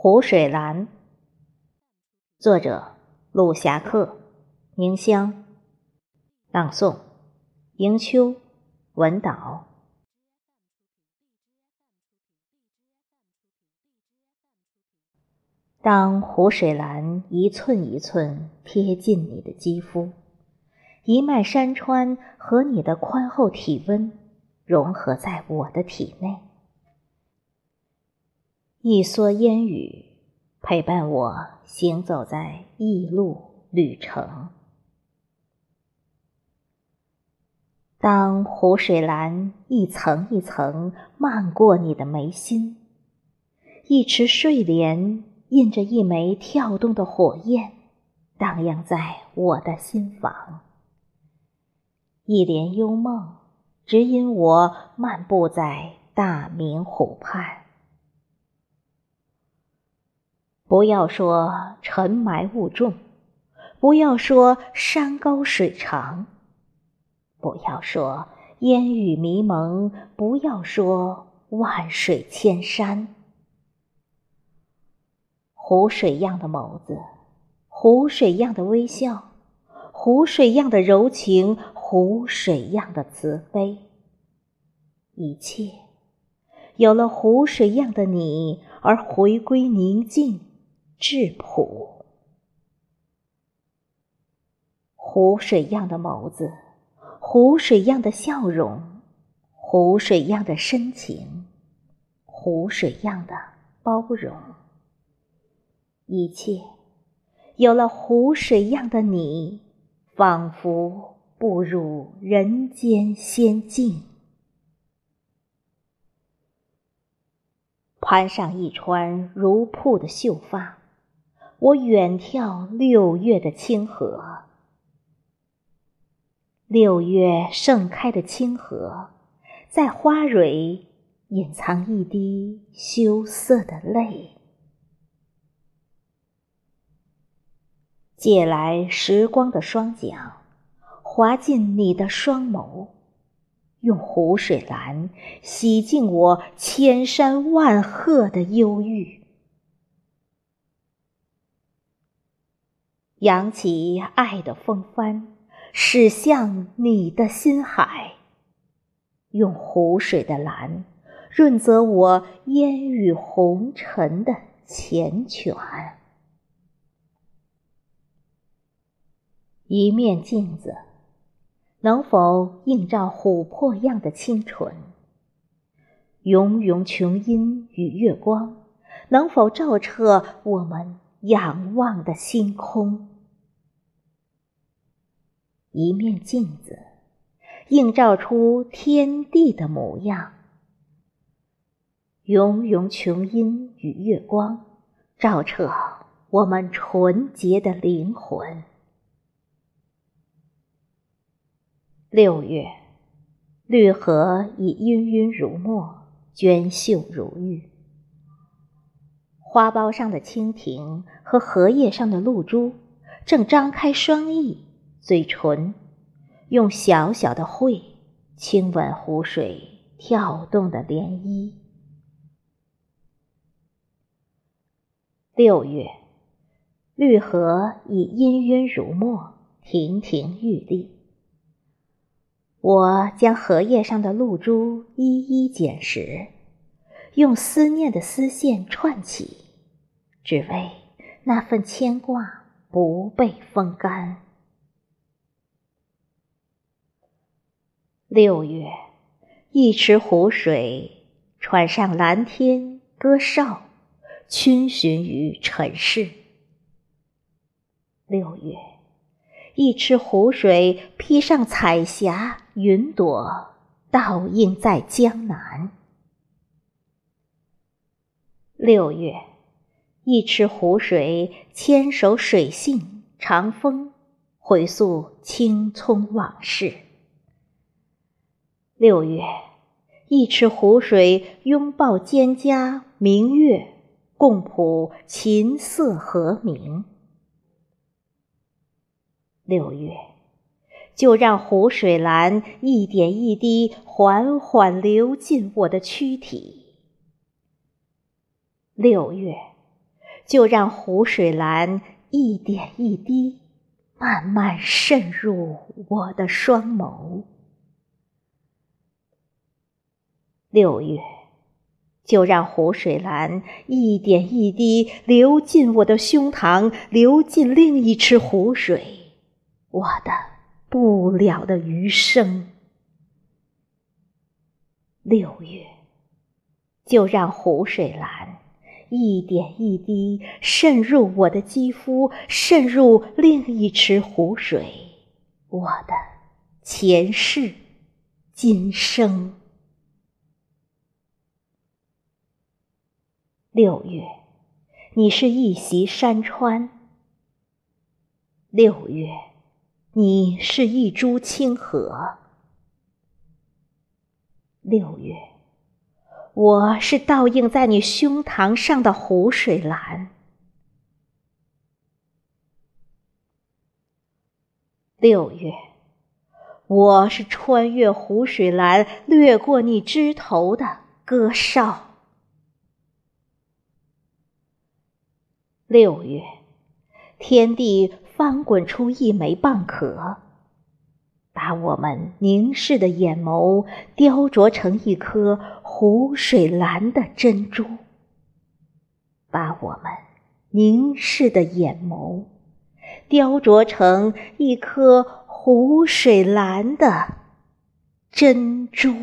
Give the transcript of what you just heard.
湖水蓝，作者陆侠客，宁香，朗诵迎秋，文岛。当湖水蓝一寸一寸贴近你的肌肤，一脉山川和你的宽厚体温融合在我的体内。一蓑烟雨陪伴我行走在异路旅程。当湖水蓝一层一层漫过你的眉心，一池睡莲印着一枚跳动的火焰，荡漾在我的心房。一帘幽梦指引我漫步在大明湖畔。不要说尘埋雾重，不要说山高水长，不要说烟雨迷蒙，不要说万水千山。湖水样的眸子，湖水样的微笑，湖水样的柔情，湖水样的慈悲，一切有了湖水样的你而回归宁静。质朴，湖水样的眸子，湖水样的笑容，湖水样的深情，湖水样的包容，一切有了湖水样的你，仿佛步入人间仙境。攀上一川如瀑的秀发。我远眺六月的清河，六月盛开的清河，在花蕊隐藏一滴羞涩的泪。借来时光的双桨，划进你的双眸，用湖水蓝洗净我千山万壑的忧郁。扬起爱的风帆，驶向你的心海。用湖水的蓝，润泽我烟雨红尘的缱绻。一面镜子，能否映照琥珀样的清纯？芸芸琼音与月光，能否照彻我们？仰望的星空，一面镜子，映照出天地的模样。芸芸琼音与月光，照彻我们纯洁的灵魂。六月，绿荷已氤氲如墨，娟秀如玉。花苞上的蜻蜓和荷叶上的露珠，正张开双翼，嘴唇用小小的喙亲吻湖水跳动的涟漪。六月，绿荷已氤氲如墨，亭亭玉立。我将荷叶上的露珠一一捡拾。用思念的丝线串起，只为那份牵挂不被风干。六月，一池湖水，船上蓝天歌哨，逡巡于尘世。六月，一池湖水，披上彩霞云朵，倒映在江南。六月，一池湖水，牵手水杏长风，回溯青葱往事。六月，一池湖水，拥抱蒹葭明月，共谱琴瑟和鸣。六月，就让湖水蓝一点一滴缓缓流进我的躯体。六月，就让湖水蓝一点一滴，慢慢渗入我的双眸。六月，就让湖水蓝一点一滴流进我的胸膛，流进另一池湖水，我的不了的余生。六月，就让湖水蓝一点一滴渗入我的肌肤，渗入另一池湖水，我的前世今生。六月，你是一袭山川；六月，你是一株清荷；六月，我是倒映在你胸膛上的湖水蓝；六月，我是穿越湖水蓝，掠过你枝头的歌哨。六月，天地翻滚出一枚蚌壳，把我们凝视的眼眸雕琢成一颗湖水蓝的珍珠，把我们凝视的眼眸雕琢成一颗湖水蓝的珍珠。